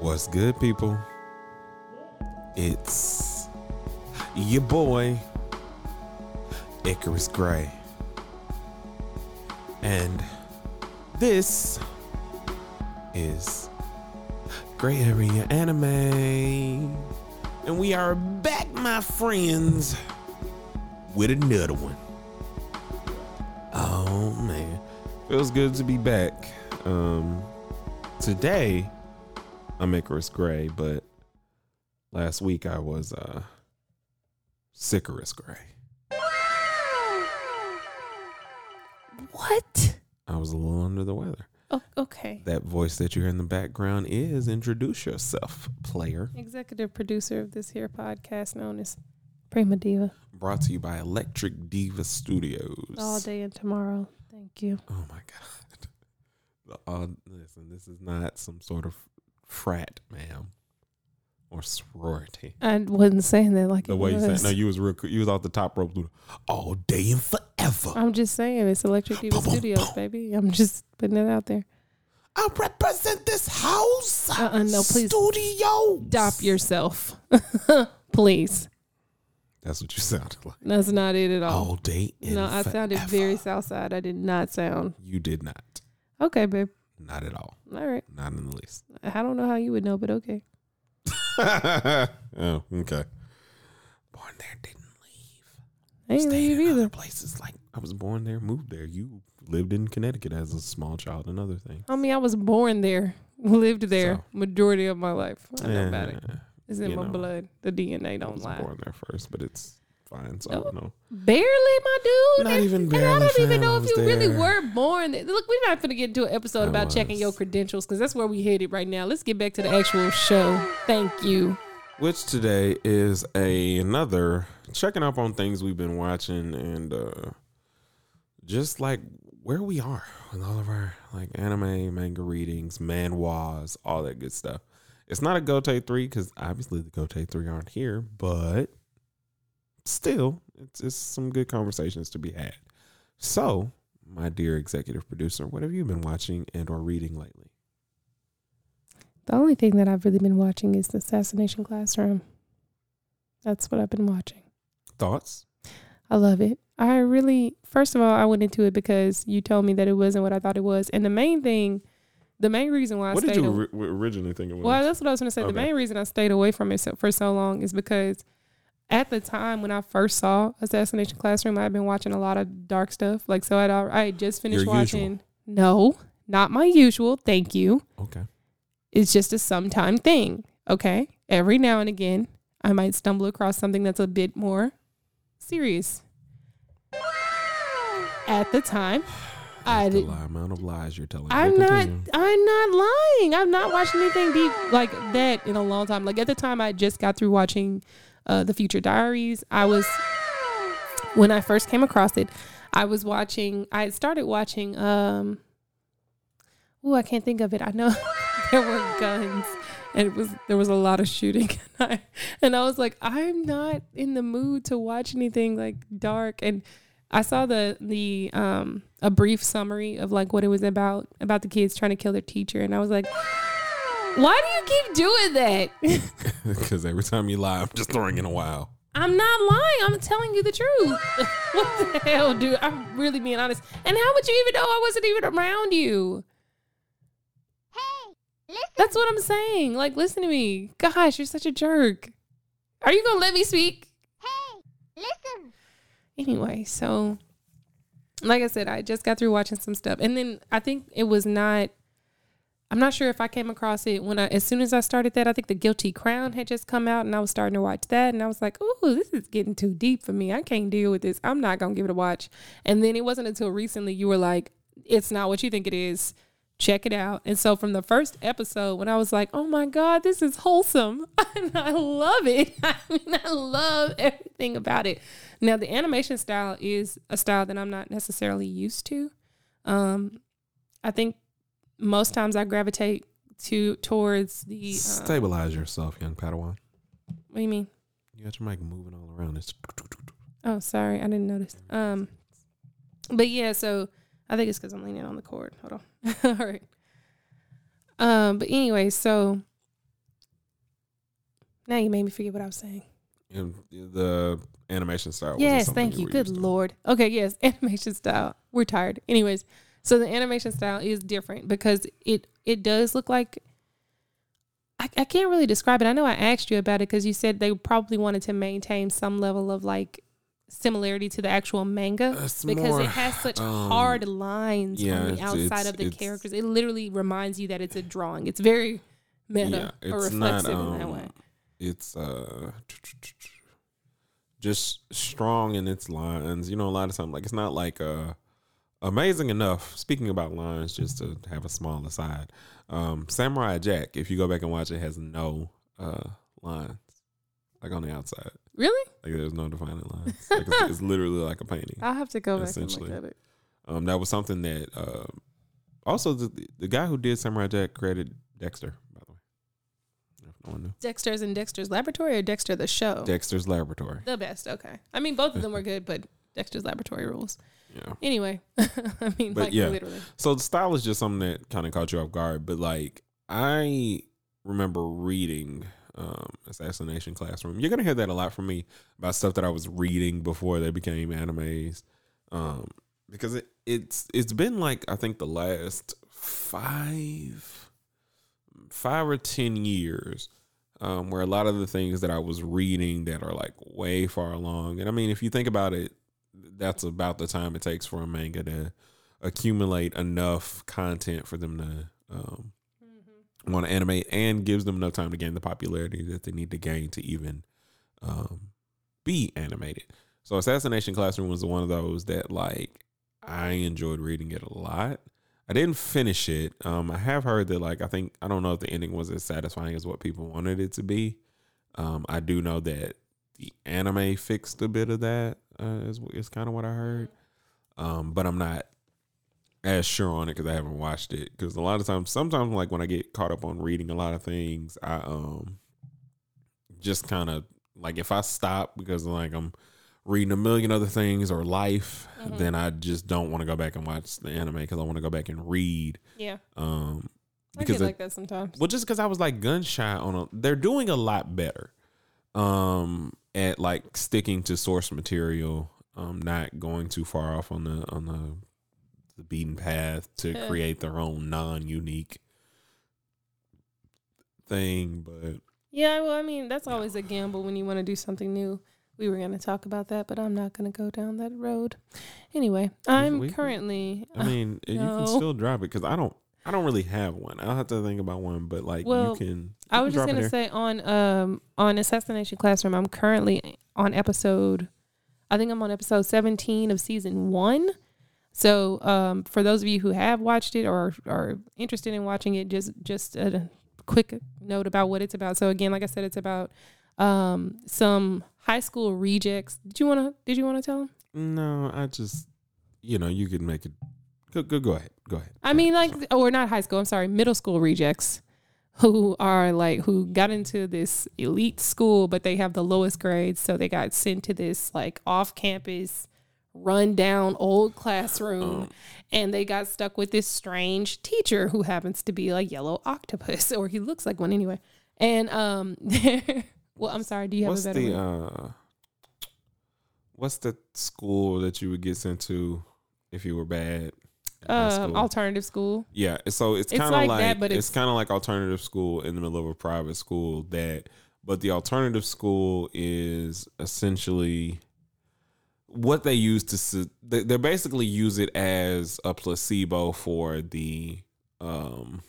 What's good, people? It's your boy, Icarus Gray. And this is Gray Area Anime. And we are back, my friends, with another one. Oh, man. Feels good to be back. Um, today, I'm Icarus Gray, but last week I was uh Sicarus Gray. What? I was a little under the weather. Oh, okay. That voice that you hear in the background is introduce yourself, player. Executive producer of this here podcast known as Prima Diva. Brought to you by Electric Diva Studios. All day and tomorrow. Thank you. Oh my god. The- Uh, listen, this is not some sort of frat, ma'am, or sorority. I wasn't saying that like The way you was. said, no, you was real. You was off the top rope, all day and forever. I'm just saying it's Electric Diva Boom, Studios, boom. baby. I'm just putting it out there. I represent this house. Uh-uh, no, please. Studio. Stop yourself. Please. That's what you sounded like. That's not it at all. All day and no, I sounded very forever. Southside. I did not sound. You did not. Okay, babe. Not at all. All right. Not in the least. I don't know how you would know, but okay. oh, okay. Born there, didn't leave. I ain't Stayed leave either. places. Like I was born there, moved there. You lived in Connecticut as a small child Another thing. I mean, I was born there, lived there So. majority of my life. I know about it. Eh, It's in my know, blood. The DNA don't was lie. born there first, but it's fine. So I Oh. don't know. Barely, my dude. Not And- even And I don't even know if you really were born there. Look, we're not going to get into an episode I about checking your credentials because that's where we headed right now. Let's get back to the actual show. Thank you. Which today is a another checking up on things we've been watching and uh just like where we are with all of our like anime, manga readings, manhwas, all that good stuff. It's not a Gote 3 because obviously the Gote 3 aren't here, but still, it's, it's some good conversations to be had. So, my dear executive producer, what have you been watching and or reading lately? The only thing that I've really been watching is the Assassination Classroom. That's what I've been watching. Thoughts? I love it. I really, first of all, I went into it because you told me that it wasn't what I thought it was. And the main thing, the main reason why I what stayed did you aw- originally think it was? Well, that's what I was going to say. Okay. The main reason I stayed away from it so, for so long is because at the time when I first saw Assassination Classroom, I had been watching a lot of dark stuff. Like, so I'd, I had just finished Your usual. watching. No, not my usual. Thank you. okay. It's just a sometime thing. Okay. Every now and again, I might stumble across something that's a bit more serious. At the time, I That's the did, lie, amount of lies you're telling. I'm But not. I'm not lying. I've not watched anything deep like that in a long time. Like at the time, I just got through watching uh, the Future Diaries. I was when I first came across it. I was watching. I started watching. Um, oh, I can't think of it. I know there were guns, and it was there was a lot of shooting. And I, and I was like, I'm not in the mood to watch anything like dark. And I saw the the um a brief summary of like what it was about about the kids trying to kill their teacher, and I was like, why do you keep doing that? Because every time you lie, I'm just throwing in a wow. I'm not lying. I'm telling you the truth. what the hell, dude? I'm really being honest. And how would you even know I wasn't even around you? Hey, listen. That's what I'm saying. Like, listen to me. Gosh, you're such a jerk. Are you gonna let me speak? Hey, listen. Anyway, so like I said, I just got through watching some stuff, and then I think it was not. I'm not sure if I came across it when I, as soon as I started that. I think the Guilty Crown had just come out, and I was starting to watch that, and I was like, "Oh, this is getting too deep for me. I can't deal with this. I'm not gonna give it a watch." And then it wasn't until recently you were like, "It's not what you think it is. Check it out." And so from the first episode, when I was like, "Oh my god, this is wholesome," and I love it. I mean, I love everything about it. Now the animation style is a style that I'm not necessarily used to. Um, I think most times I gravitate to towards the. Um, Stabilize yourself, young Padawan. what do you mean? You got your mic moving all around. It's Oh, sorry, I didn't notice. Um, but yeah, so I think it's because I'm leaning on the cord. Hold on. All right. Um, but anyway, so Now you made me forget what I was saying. And the animation style. Yes, thank you. were Good to. lord. Okay, yes, animation style. We're tired. Anyways, so the animation style is different because it it does look like I, I can't really describe it. I know I asked you about it because you said they probably wanted to maintain some level of like similarity to the actual manga It's because more, it has such um, hard lines yeah, on the outside of the characters. It literally reminds you that it's a drawing. It's very meta Yeah, or it's not. reflexive in that Um, way. it's uh, just strong in its lines. You know, a lot of times, like it's not like uh, amazing enough. Speaking about lines, just to have a small aside, um, Samurai Jack. If you go back and watch it, has no uh lines, like on the outside. Really? Like there's no defining lines. Like it's, it's literally like a painting. I'll have to go back and look at it. Um, that was something that uh, also the the guy who did Samurai Jack created Dexter, by the way. If no one knew. Dexter's in Dexter's Laboratory or Dexter the show? Dexter's Laboratory. the best. Okay. I mean, both of them were good, but Dexter's Laboratory rules. Yeah. Anyway, I mean, But like yeah. literally. So the style is just something that kind of caught you off guard. But like I remember reading um, Assassination Classroom. You're gonna hear that a lot from me about stuff that I was reading before they became animes. Um, because it, it's it's been like I think the last five five or ten years um, where a lot of the things that I was reading that are like way far along. And I mean, if you think about it, that's about the time it takes for a manga to accumulate enough content for them to um, want to animate and gives them enough time to gain the popularity that they need to gain to even um, be animated. So Assassination Classroom was one of those that like I enjoyed reading it a lot. I didn't finish it. Um, I have heard that like I think I don't know if the ending was as satisfying as what people wanted it to be. Um, I do know that the anime fixed a bit of that. Uh, is is kind of what I heard. Um, but I'm not as sure on it because I haven't watched it. Because a lot of times, sometimes like when I get caught up on reading a lot of things, I um just kind of like if I stop because like I'm reading a million other things or life, Mhm. then I just don't want to go back and watch the anime because I want to go back and read. Yeah. Um, I because get it- like that sometimes. well, just because I was like gun shy on a, they're doing a lot better, um, at like sticking to source material, um, not going too far off on the on the the beaten path to Yeah. create their own non-unique thing. But Yeah, well, I mean, that's always a gamble when you want to do something new. We were going to talk about that, but I'm not going to go down that road. Anyway, I'm we- currently. I mean, you no. can still drive it because I don't. I don't really have one. I'll have to think about one, but like Well, you can. I was can just gonna say on um on Assassination Classroom, I'm currently on episode, I think I'm on episode 17 of season one. So um for those of you who have watched it or are interested in watching it, just just a quick note about what it's about. So again, like I said, it's about um some high school rejects. Did you wanna Did you wanna tell them? No, I just, you know, you can make it. Go, go, go ahead. Go ahead. I mean, like, or not high school. I'm sorry, middle school rejects who are like who got into this elite school, but they have the lowest grades, so they got sent to this like off-campus, run-down old classroom, Um, and they got stuck with this strange teacher who happens to be a yellow octopus, or he looks like one anyway. And um, well, I'm sorry. Do you have what's a better? the uh, what's the school that you would get sent to if you were bad? Um, school? alternative school? Yeah, so it's kind of like like, that, but it's, it's- kind of like alternative school in the middle of a private school that but the alternative school is essentially what they use to they, they basically use it as a placebo for the um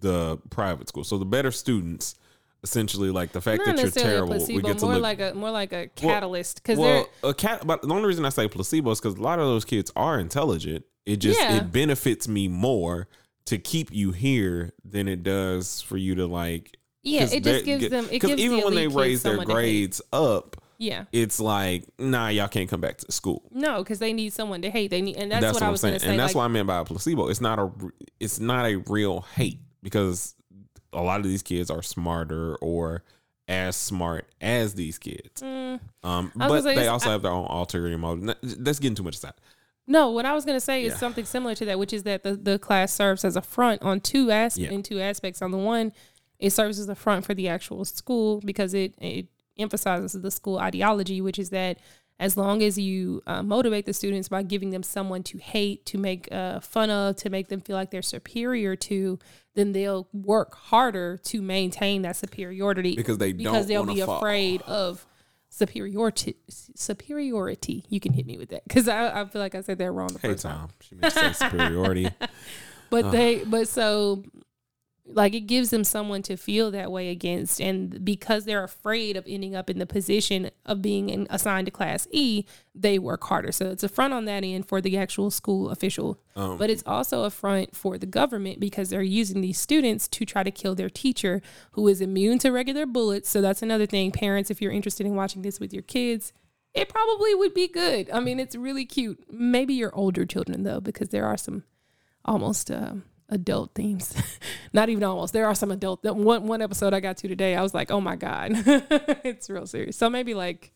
the private school. So the better students essentially like the fact Not that you're terrible a we get to more look like a more like a catalyst because they're well, a cat. But the only reason I say placebo is because a lot of those kids are intelligent. It just Yeah. it benefits me more to keep you here than it does for you to like. Yeah, it just gives get- them. It gives even the when they raise their someone to hate. grades up, Yeah. it's like nah, y'all can't come back to school. No, because they need someone to hate. They need, and that's, That's, what, what, I was saying, say. and that's like, what I meant by a placebo. It's not a it's not a real hate because a lot of these kids are smarter or as smart as these kids. mm, Um, but they also I- have their own ulterior motive. That's getting too much aside. No, what I was going to say is Yeah. something similar to that, which is that the, the class serves as a front on two as Yeah. in two aspects. On the one, it serves as a front for the actual school because it it emphasizes the school ideology, which is that as long as you uh, motivate the students by giving them someone to hate, to make uh, fun of, to make them feel like they're superior to, then they'll work harder to maintain that superiority Because they because they'll be fall. afraid of superiority. Superiority. You can hit me with that because I, I feel like I said that wrong the Hey first time. Tom, she makes that superiority. But uh. they, but so, like, it gives them someone to feel that way against, and because they're afraid of ending up in the position of being in, assigned to Class E, they work harder. So it's a front on that end for the actual school official, Um, but it's also a front for the government because they're using these students to try to kill their teacher, who is immune to regular bullets. So that's another thing, parents, if you're interested in watching this with your kids. It probably would be good. I mean, it's really cute. Maybe your older children though, because there are some almost um, adult themes. Not even almost. There are some adult. One one episode I got to today, I was like, oh my god, it's real serious. So maybe like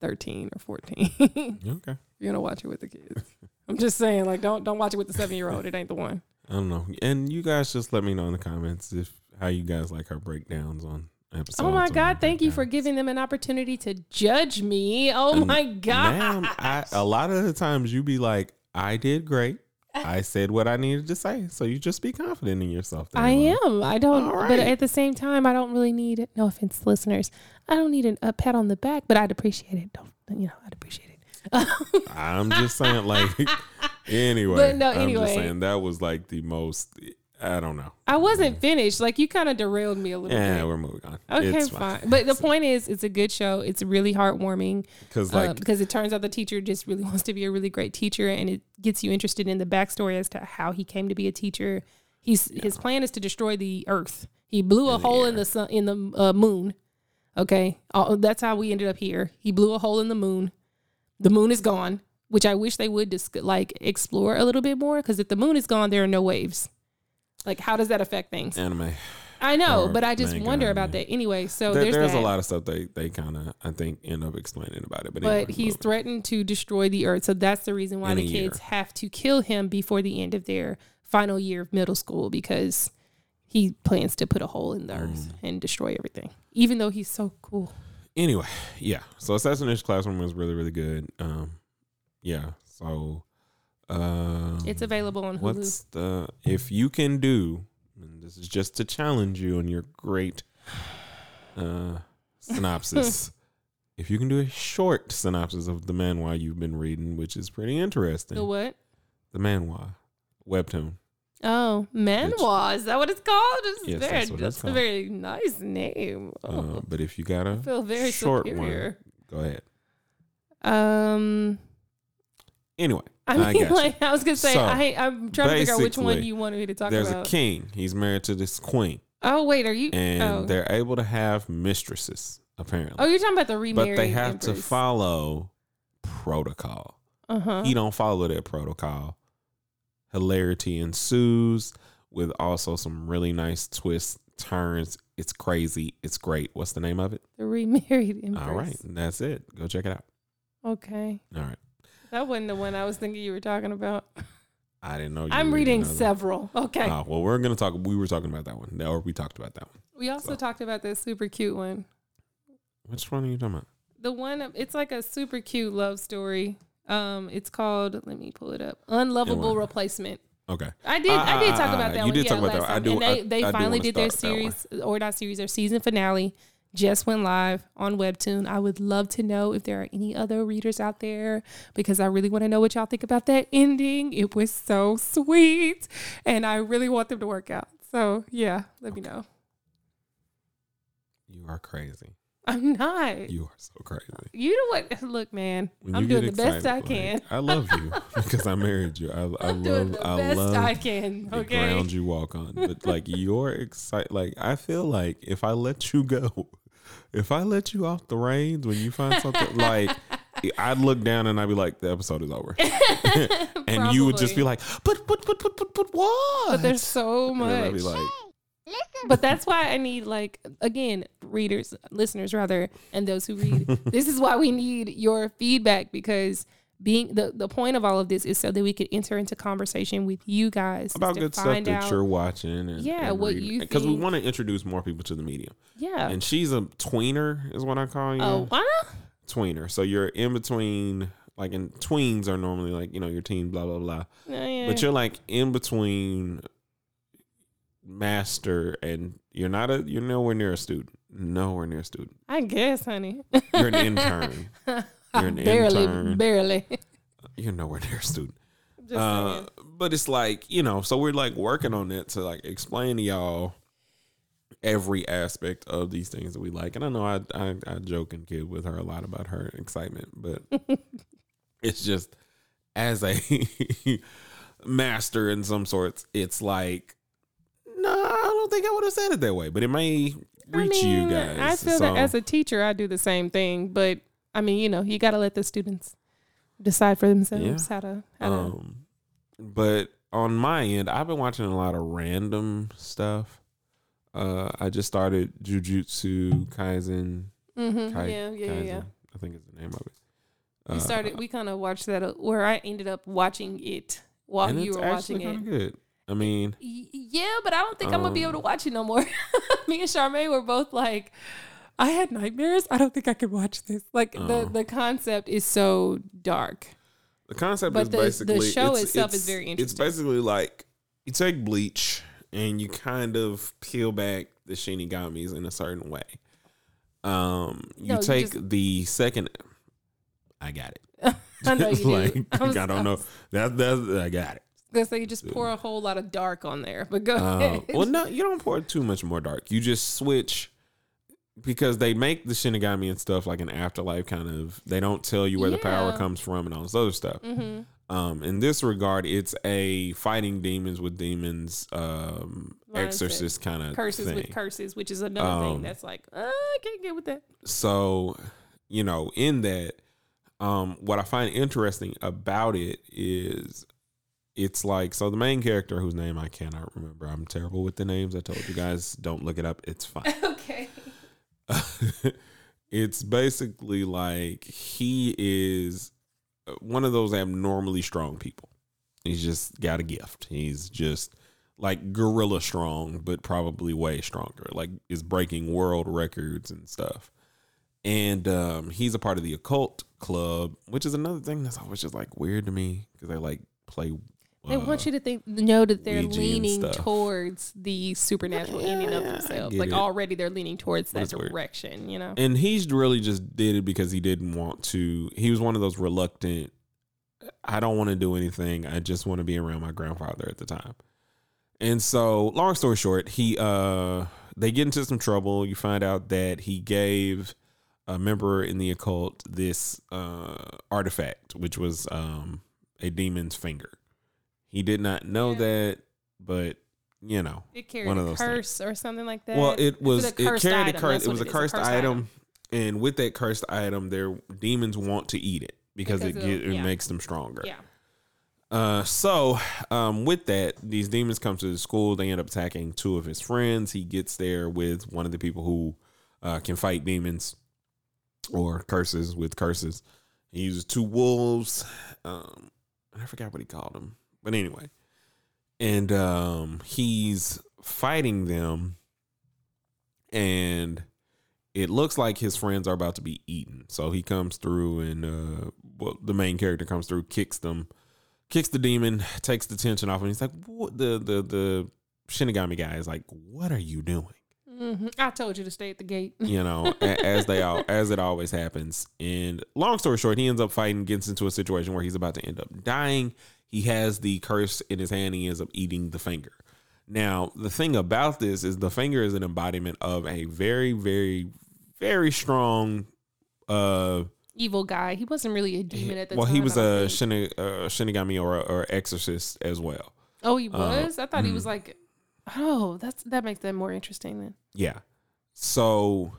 thirteen or fourteen. okay. You're gonna watch it with the kids. I'm just saying, like, don't don't watch it with the seven year old. It ain't the one. I don't know. And you guys just let me know in the comments if how you guys like our breakdowns on episodes. Oh my god, thank you for giving them an opportunity to judge me. Oh And my god. Ma'am, I, a lot of the times you be like, I did great. I said what I needed to say. So you just be confident in yourself. there, I am. I don't. All But at the same time, I don't really need it. No offense, listeners. I don't need an, a pat on the back, but I'd appreciate it. Don't you know? I'd appreciate it. I'm just saying, like, anyway. But no, I'm anyway. just saying that was like the most. I don't know. I wasn't finished. Like you kind of derailed me a little Yeah, bit. Yeah, we're moving on. Okay, It's fine. But the point is, it's a good show. It's really heartwarming because uh, like because it turns out the teacher just really wants to be a really great teacher, and it gets you interested in the backstory as to how he came to be a teacher. He's his plan is to destroy the Earth. He blew a In the hole in the sun in the uh, moon. Okay, that's how we ended up here. He blew a hole in the moon. The moon is gone, which I wish they would just like explore a little bit more. Because if the moon is gone, there are no waves. Like, how does that affect things? anime. I know, but I just wonder I about that. Anyway, so There- there's, there's a lot of stuff they they kind of I think end up explaining about it. But, but he's threatened to destroy the earth. So that's the reason why In the kids year. have to kill him before the end of their final year of middle school because he plans to put a hole in the earth Mm. and destroy everything. Even though he's so cool. anyway, yeah. So Assassination Classroom was really really good. Um, yeah. So, um, It's available on Hulu. What's the if you can do? And this is just to challenge you on your great uh, synopsis. if you can do a short synopsis of the manhwa you've been reading, which is pretty interesting, The what? the manhwa webtoon. Oh, Manwa. Is that what it's called? It's Yes, very, that's what it's that's a very nice name. Oh, Uh, but if you got I a feel very short superior. one, go ahead. Um, Anyway, I I mean, you. like I was gonna say, So, I I'm trying to figure out which one you wanted me to talk there's about. There's a king. He's married to this queen, oh wait, are you? and oh. they're able to have mistresses apparently. oh, you're talking about the but they have to follow protocol. Uh huh. He don't follow that protocol. Hilarity ensues with also some really nice twists, turns. It's crazy. It's great. What's the name of it? The remarried empress. All right, that's it. Go check it out. Okay, All right. That wasn't the one I was thinking you were talking about. I didn't know. You I'm reading another- several. Okay. Oh well, we're gonna talk. We were talking about that one, or we talked about that one. we also so. talked about this super cute one. Which one are you talking about? The one it's like a super cute love story. Um, it's called. Let me pull it up. Unlovable replacement. Okay. I did. Ah, I did ah, talk ah, about ah, that you one. did yeah, talk about that one. I do- And they, I- they I finally did their series, or not series, their season finale. Just went live on Webtoon. I would love to know if there are any other readers out there because I really want to know what y'all think about that ending. It was so sweet, and I really want them to work out. So yeah, let me know. You are crazy. I'm not. You are so crazy. You know what? Look, man, When I'm doing the best I can. like, I love you because I married you. I, I I'm doing the I best love I can. the ground you walk on. But like you're excited. Like I feel like if I let you go, if I let you off the reins when you find something like. I'd look down and I'd be like, the episode is over, and you would just be like, but but but but but but what? but there's so And I'd much. be like, Listen. But that's why I need like again, readers, listeners rather, and those who read. this is why we need your feedback because being the the point of all of this is so that we could enter into conversation with you guys about good stuff that out- you're watching and Yeah, and what reading. you because we want to introduce more people to the medium Yeah. and she's a tweener is what i call you oh, why not? tweener so you're in between like in tweens are normally like you know your teen blah blah blah Yeah, yeah. but you're like in between master and you're not a you're nowhere near a student nowhere near a student I guess, honey. you're an intern You're an barely, intern. barely. you're nowhere near a student uh, but it's like you know so we're like working on it to like explain to y'all every aspect of these things that we like and i know i i, I joke and kid with her a lot about her excitement but it's just as a master in some sorts it's like don't think i would have said it that way but it may I reach mean, you guys I feel So- that as a teacher, I do the same thing. But I mean, you know, you got to let the students decide for themselves how to. How to Um, but on my end, I've been watching a lot of random stuff. Uh, I just started Jujutsu Kaisen. Mhm, Kai- yeah, yeah, Kaisen, yeah. I think is the name of it. We Uh, started. We kind of watched that, where I ended up watching it while you were watching it. good. I mean, Yeah, but I don't think I'm gonna be able to Um, watch it no more. Me and Charmaine were both like, I had nightmares. I don't think I could watch this. Like the Oh. the concept is so dark. the concept But is the- the show it's- itself is it's- very It's basically like you take bleach and you kind of peel back the shinigamis in a certain way. Um, you No, you take just- the second. I got it. I know you like, do. I I'm don't so- know. That that's I got it. Because you just pour a whole lot of dark on there. But go Uh, ahead. well, no, you don't pour too much more dark. You just switch because they make the Shinigami and stuff like an afterlife kind of. They don't tell you where the power comes from and all this other stuff. hmm Um, in this regard, it's a fighting demons with demons, um, Mindset. exorcist kind of Curses thing. with curses, which is another Um, thing that's like, uh, I can't get with that. so you know in that um what i find interesting about it is it's like so the main character whose name i cannot remember i'm terrible with the names i told you guys don't look it up it's fine. Okay. it's basically like he is uh, one of those abnormally strong people. He's just got a gift. He's just like gorilla strong but probably way stronger like is breaking world records and stuff. And um, he's a part of the occult club which is another thing that's always just like weird to me because they like play They want you to think, know that they're Ouija and leaning stuff. towards the supernatural ending of themselves. get Like it. already, they're leaning towards But that it's weird. direction. You know. and he's really just did it because he didn't want to he was one of those reluctant i don't want to do anything i just want to be around my grandfather at the time and so long story short he uh they get into some trouble you find out that he gave a member in the occult this uh artifact which was um a demon's finger he did not know Yeah. that but you know It carried one of a those things. curse or something like that. well, it was a it, carried item? a curse. It was a is, cursed item, and with that cursed item, their demons want to eat it because, Because it get, it makes them stronger. Yeah. Uh, so um, with that, these demons come to the school. They end up attacking two of his friends. He gets there with one of the people who uh, can fight demons or curses with curses. He uses two wolves. Um, I forgot what he called them, but anyway, and um, he's fighting them, and it looks like his friends are about to be eaten. So he comes through, and uh, well, the main character comes through, kicks them, kicks the demon, takes the tension off, and he's like, "What?" The the the Shinigami guy is like, "What are you doing?" hmm I told you to stay at the gate. you know, as they all as it always happens. And long story short, he ends up fighting, gets into a situation where he's about to end up dying. He has the curse in his hand. He ends up eating the finger. Now, the thing about this is the finger is an embodiment of a very, very, very strong. uh Evil guy. He wasn't really a demon at the Well, time. he was a shini, uh, Shinigami or or exorcist as well. Oh, he uh, was. I thought he mhm. was like. Oh, that's that makes that more interesting then. Yeah. So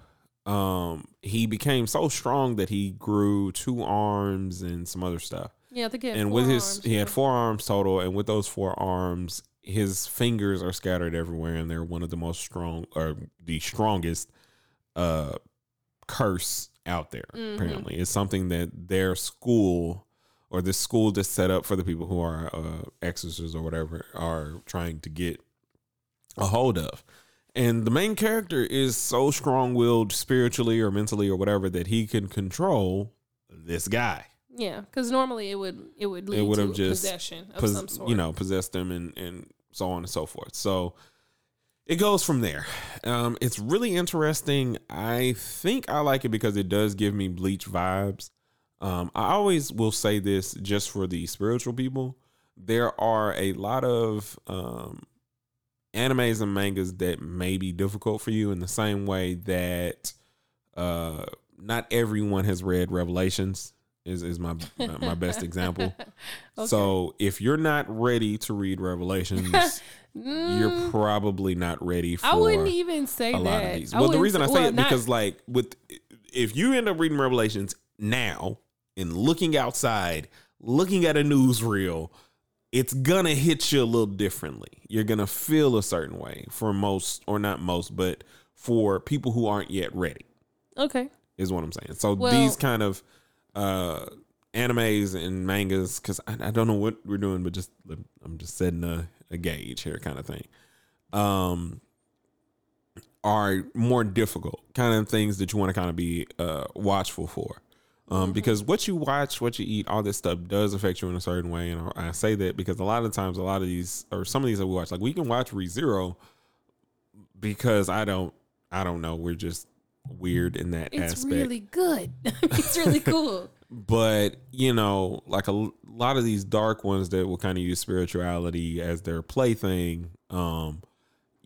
um he became so strong that he grew two arms and some other stuff. Yeah, I think and with his arms, he had four arms total and with those four arms his fingers are scattered everywhere and they're one of the most strong or the strongest uh curse out there Mhm. apparently it's something that their school or the school that's set up for the people who are uh, exorcists or whatever are trying to get a hold of. And the main character is so strong willed spiritually or mentally or whatever that he can control this guy. Yeah, because normally it would it would lead It would to have just possession of pos- some sort. you know, possessed them and, and so on and so forth. So it goes from there. Um, it's really interesting. I think I like it because it does give me bleach vibes. Um, I always will say this just for the spiritual people. There are a lot of um, animes and mangas that may be difficult for you in the same way that uh, not everyone has read Revelations. Is, is my my best example. So if you're not ready to read Revelations, you're probably not ready for Mm. I wouldn't even say a that. lot of these. I Well, the reason I say well, it not- because like with if you end up reading Revelations now and looking outside, looking at a newsreel, it's gonna hit you a little differently. You're gonna feel a certain way for most, or not most, but for people who aren't yet ready okay, is what I'm saying. So Well- these kind of uh animes and mangas, because I, I don't know what we're doing, but just I'm just setting a, a gauge here, kind of thing. Um, are more difficult kind of things that you want to kind of be uh watchful for. Um, because what you watch, what you eat, all this stuff does affect you in a certain way, and I I say that because a lot of times, a lot of these or some of these that we watch, like we can watch ReZero because I don't, I don't know, we're just weird in that it's aspect really good. it's really cool. but you know like a lot of these dark ones that will kind of use spirituality as their plaything um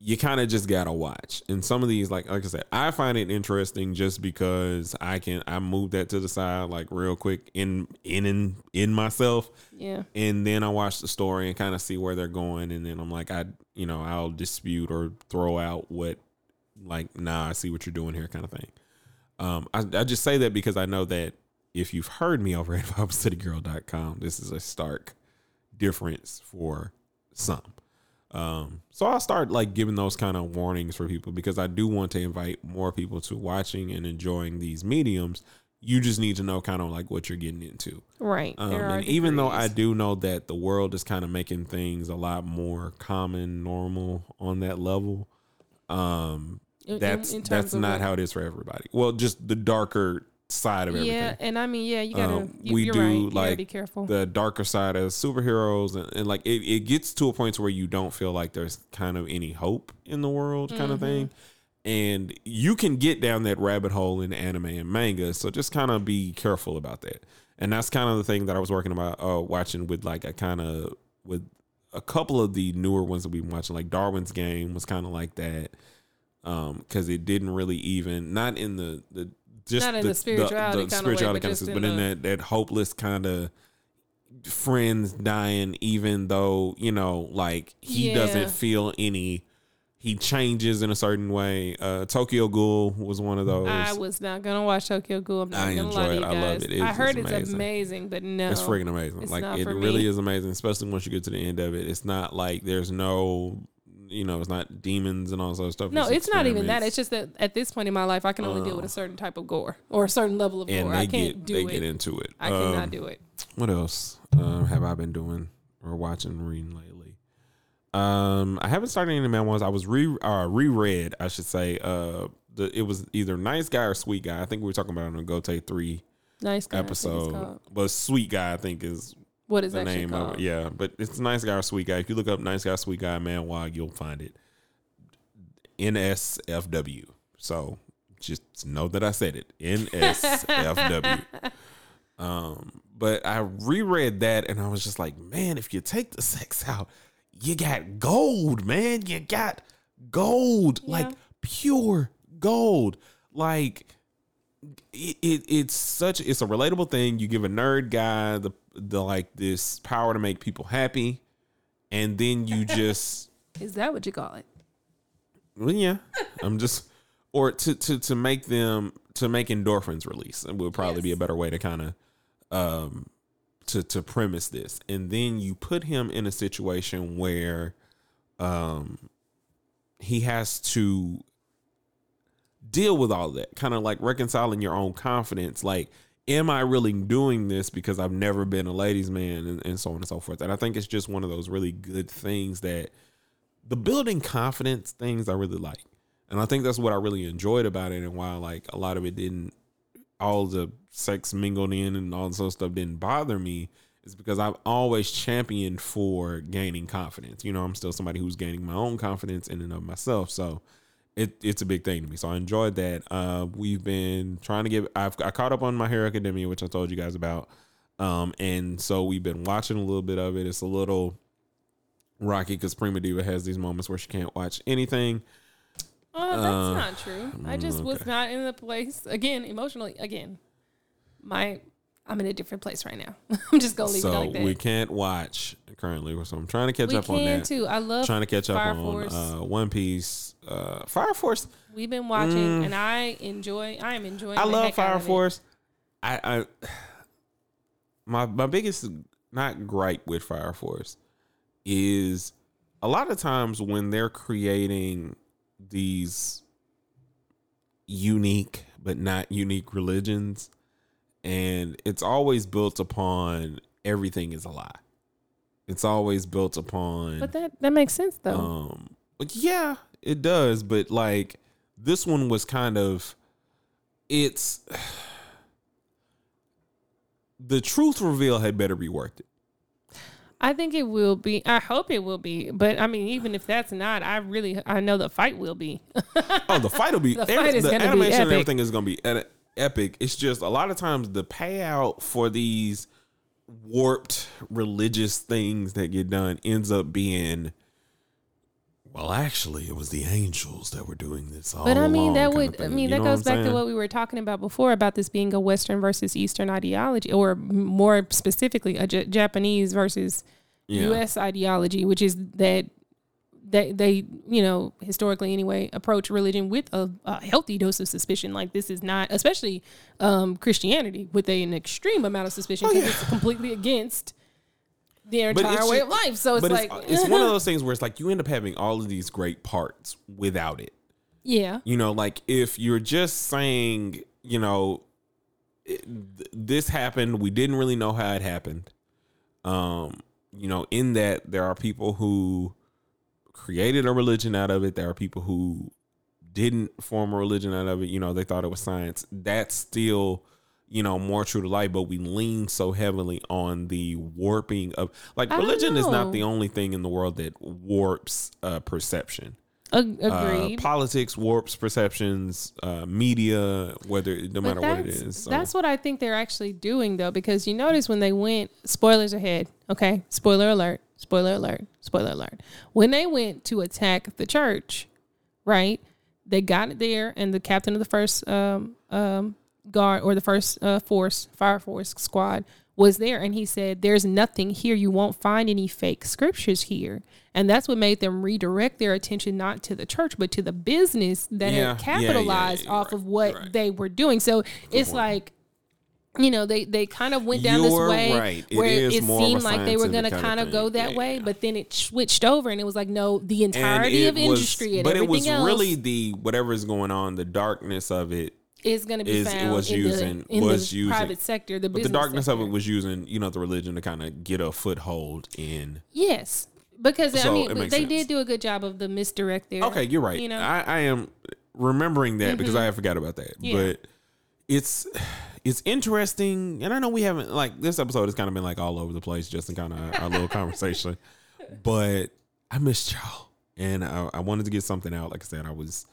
you kind of just gotta watch and some of these like like i said i find it interesting just because i can i move that to the side like real quick in in in, in myself Yeah. and then i watch the story and kind of see where they're going and then i'm like i you know i'll dispute or throw out what like nah i see what you're doing here kind of thing. Um i, I just say that because i know that if you've heard me over at biblecitygirl.com this is a stark difference for some. Um so i'll start like giving those kind of warnings for people because i do want to invite more people to watching and enjoying these mediums. You just need to know kind of like what you're getting into. Right. um, and even though I do know that the world is kind of making things a lot more common, normal on that level, um, In- in- that's in terms that's of not how it is for everybody. Well, just the darker side of everything. Yeah, and I mean, yeah, you gotta. Um, you, we you're do, right. You gotta like, be careful. the darker side of superheroes and, and like it, it gets to a point where you don't feel like there's kind of any hope in the world kind of Mm-hmm. thing and you can get down that rabbit hole in anime and manga so just kind of be careful about that and that's kind of the thing that i was working about uh watching with like a kind of with a couple of the newer ones that we've been watching like darwin's game was kind of like that um because it didn't really even not in the the just Not in the spirituality kinda way, but kind of in but in the- that that hopeless kind of friends dying even though you know like he Yeah. doesn't feel any he changes in a certain way uh tokyo ghoul was one of those I was not gonna watch Tokyo Ghoul. I'm not I gonna enjoy lie to it. I love it. It's I heard it's amazing. amazing, but no, it's freaking amazing it's like it really me. is amazing especially once you get to the end of it it's not like there's no you know it's not demons and all this other stuff No, it's not even that. It's just that at this point in my life, I can only deal with a certain type of gore or a certain level of gore. they I can't get do they it. get into it I cannot Um, do it. what else um, have I been doing or watching reading lately? Um, I haven't started any memoirs. I was re uh, reread, I should say. Uh, the it was either Nice Guy or Sweet Guy. I think we were talking about it on the Gote three Nice guy, it's episode, but Sweet Guy I think is What is the that name called? of it. Yeah, but it's Nice Guy or Sweet Guy. If you look up Nice Guy, Sweet Guy, Man Wog, you'll find it. NSFW. So just know that I said it. NSFW. um, but I reread that and I was just like, man, if you take the sex out, you got gold, man. You got gold, like pure gold. Like it, it it's such it's a relatable thing. You give a nerd guy the the like this power to make people happy, and then you just Is that what you call it? well, yeah, I'm just or to to to make them to make endorphins release and would probably be a better way to kind of um to to premise this, and then you put him in a situation where um he has to deal with all that kind of like reconciling your own confidence like am I really doing this because I've never been a ladies' man and, and so on and so forth. And I think it's just one of those really good things that the building confidence things I really like. And I think that's what I really enjoyed about it and why like a lot of it didn't all the sex mingled in and all this other stuff didn't bother me is because I've always championed for gaining confidence. You know, I'm still somebody who's gaining my own confidence in and of myself. So it, it's a big thing to me. So I enjoyed that. Uh, we've been trying to get, I've, I caught up on My Hero Academia, which I told you guys about. Um, and so we've been watching a little bit of it. It's a little rocky because Prima Diva has these moments where she can't watch anything. Oh, that's Uh, not true. I just was not in the place again emotionally. Again, my I'm in a different place right now. I'm just gonna leave it like that. we can't watch currently. So I'm trying to catch We up on that. too. I love. Trying to catch up Fire on uh, One Piece. Uh, Fire Force. We've been watching, Mm. and I enjoy. I am enjoying. I love Fire. Force. I, I my my biggest not gripe with Fire Force is a lot of times when they're creating these unique but not unique religions and it's always built upon everything is a lie. It's always built upon But that that makes sense though. um, but yeah, it does. But like this one was kind of, it's the truth reveal had better be worth it. I think it will be. I hope it will be. But I mean, even if that's not, I really I know the fight will be. Oh, the fight will be The every- fight is the gonna be animation and everything is going to be epic. It's just a lot of times the payout for these warped religious things that get done ends up being. Well, actually, it was the angels that were doing this all But I mean, that would. I mean, You that goes back to what we were talking about before about this being a Western versus Eastern ideology, or more specifically, a J- Japanese versus Yeah. U.S. ideology, which is that they they you know historically anyway approach religion with a, a healthy dose of suspicion. Like this is not, especially um, Christianity, with a, an extreme amount of suspicion Oh, because yeah. it's completely against their But entire way just- of life. So it's but like it's, it's one of those things where it's like you end up having all of these great parts without it. yeah. You know, like if you're just saying, you know, this happened, we didn't really know how it happened. Um, you know, in that there are people who created a religion out of it. There are people who didn't form a religion out of it. You know, they thought it was science. That's still, you know, more true to life. But we lean so heavily on the warping of like I religion is not the only thing in the world that warps uh, perception. Ag- Uh, agreed. politics warps perceptions. Uh, media, whether no matter what it is. So. That's what I think they're actually doing though, because you notice when they went spoilers ahead. Okay, spoiler alert, spoiler alert, spoiler alert. When they went to attack the church, right? They got it there, and the captain of the first um, um, guard or the first uh, force, fire force squad was there, and he said, "There's nothing here. You won't find any fake scriptures here." And that's what made them redirect their attention not to the church, but to the business that Yeah, yeah, had yeah, capitalized you're off right, of what right. they were doing. So it's point. like, you know, they they kind of went down this You're way right. It it, a seemed like they were going to kind of go that Yeah, way, but then it switched over and it was like, no, the entirety it of was- industry and but it was else really the whatever is going on, the darkness of it. is going to be is- it was in using- the, in was the using- private sector, the But the darkness of it was using, you know, the religion to kind of get a foothold in. yes, because I mean, it they sense. did do a good job of the misdirect there. Okay, you're right. You know, I, I am remembering that because mm-hmm. I forgot about that. Yeah. But it's it's interesting, and I know we haven't like this episode has kind of been like all over the place, just in kind of our little conversation. But I missed y'all, and I, I wanted to get something out. Like I said, I was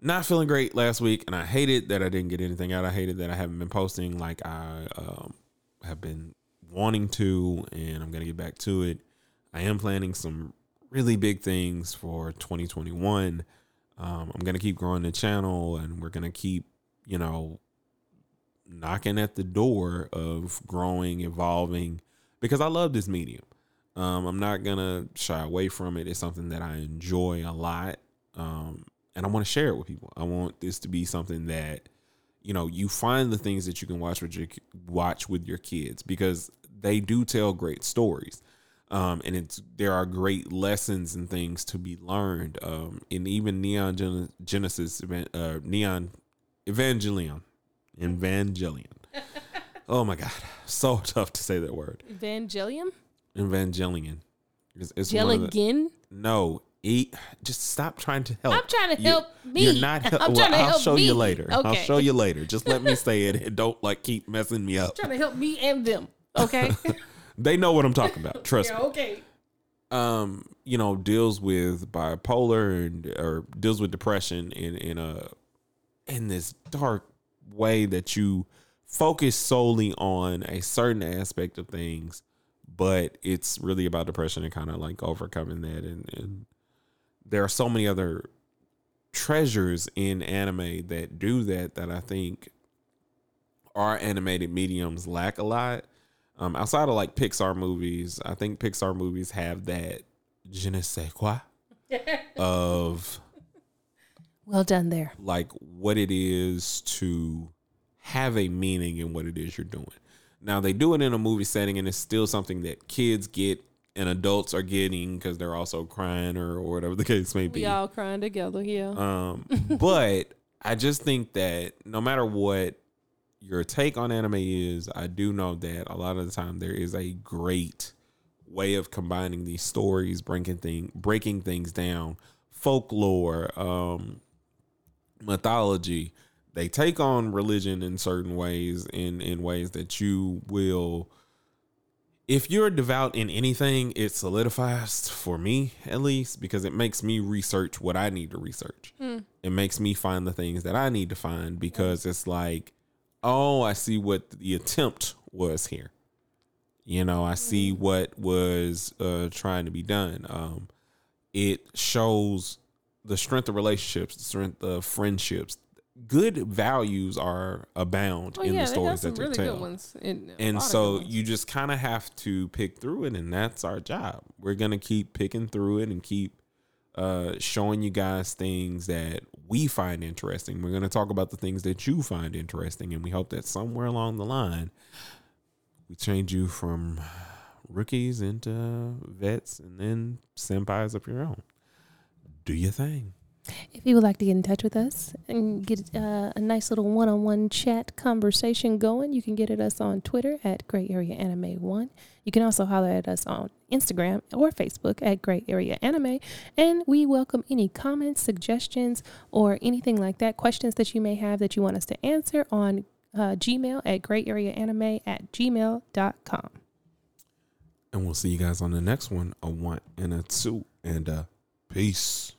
not feeling great last week, and I hated that I didn't get anything out. I hated that I haven't been posting like I um, have been wanting to, and I'm gonna get back to it. I am planning some really big things for 2021. Um, I'm gonna keep growing the channel, and we're gonna keep, you know, knocking at the door of growing, evolving, because I love this medium. Um, I'm not gonna shy away from it. It's something that I enjoy a lot, um, and I want to share it with people. I want this to be something that, you know, you find the things that you can watch with your watch with your kids because they do tell great stories um, and it's there are great lessons and things to be learned. Um, and even Neon Gen- Genesis, uh, Neon Evangelion, Evangelion. oh my god, so tough to say that word. Evangelium? Evangelion. It's, it's one of the- Jelligan? no, eat. Just stop trying to help. I'm trying to You- help me. You're not. Hel- I'm well, trying to I'll help show me. you later. I'll show you later. Just let me say it and don't like keep messing me up. I'm trying to help me and them. Okay. They know what I'm talking about. Trust yeah, me. okay. um, you know, deals with bipolar and or deals with depression in in a in this dark way that you focus solely on a certain aspect of things, but it's really about depression and kind of like overcoming that and, and there are so many other treasures in anime that do that that I think our animated mediums lack a lot. Um, outside of like Pixar movies, I think Pixar movies have that je ne sais quoi of Well done there. like what it is to have a meaning in what it is you're doing. Now they do it in a movie setting, and it's still something that kids get and adults are getting because they're also crying or, or whatever the case may be. We all crying together. Yeah. Um, but I just think that no matter what your take on anime is, I do know that a lot of the time there is a great way of combining these stories, breaking thing, breaking things down, folklore, um, mythology. They take on religion in certain ways, in in ways that you will if you're devout in anything, it solidifies for me at least because it makes me research what I need to research. It makes me find the things that I need to find because it's like, oh, I see what the attempt was here. You know, I see what was uh, trying to be done. Um, it shows the strength of relationships, the strength of friendships. Good values are abound Oh in yeah, the stories that they really telling. and so you just kind of have to pick through it and that's our job we're gonna keep picking through it and keep uh showing you guys things that we find interesting we're gonna talk about the things that you find interesting and we hope that somewhere along the line we change you from rookies into vets and then senpais of your own do your thing If you would like to get in touch with us and get uh, a nice little one-on-one chat conversation going, you can get at us on Twitter at Gray Area Anime One. You can also holler at us on Instagram or Facebook at Gray Area Anime, and we welcome any comments, suggestions, or anything like that. Questions that you may have that you want us to answer on uh, Gmail at Gray Area Anime at gmail.com. and we'll see you guys on the next one a one and a two and a peace